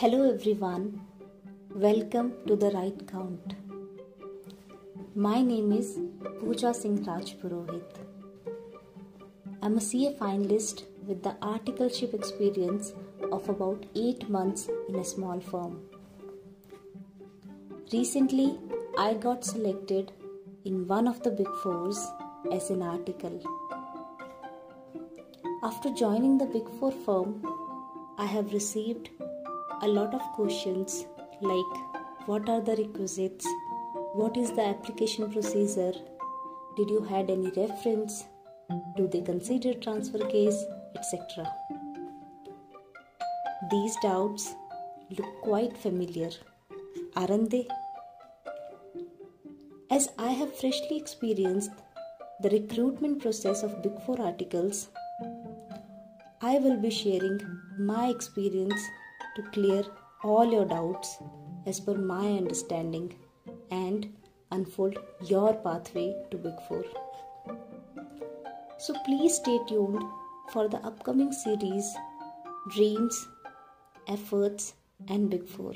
Hello everyone, welcome to the Right Count. My name is Pooja Singh Rajpurohit. I'm a CA finalist with the articleship experience of about 8 months in a small firm. Recently, I got selected in one of the big fours as an article. After joining the big four firm, I have received a lot of questions like what are the requisites? What is the application procedure? Did you had any reference? Do they consider transfer case etc these doubts look quite familiar aren't they? As i have freshly experienced the recruitment process of big 4 articles i will be sharing my experience to clear all your doubts as per my understanding and unfold your pathway to Big Four. So please stay tuned for the upcoming series Dreams, Efforts, and Big Four.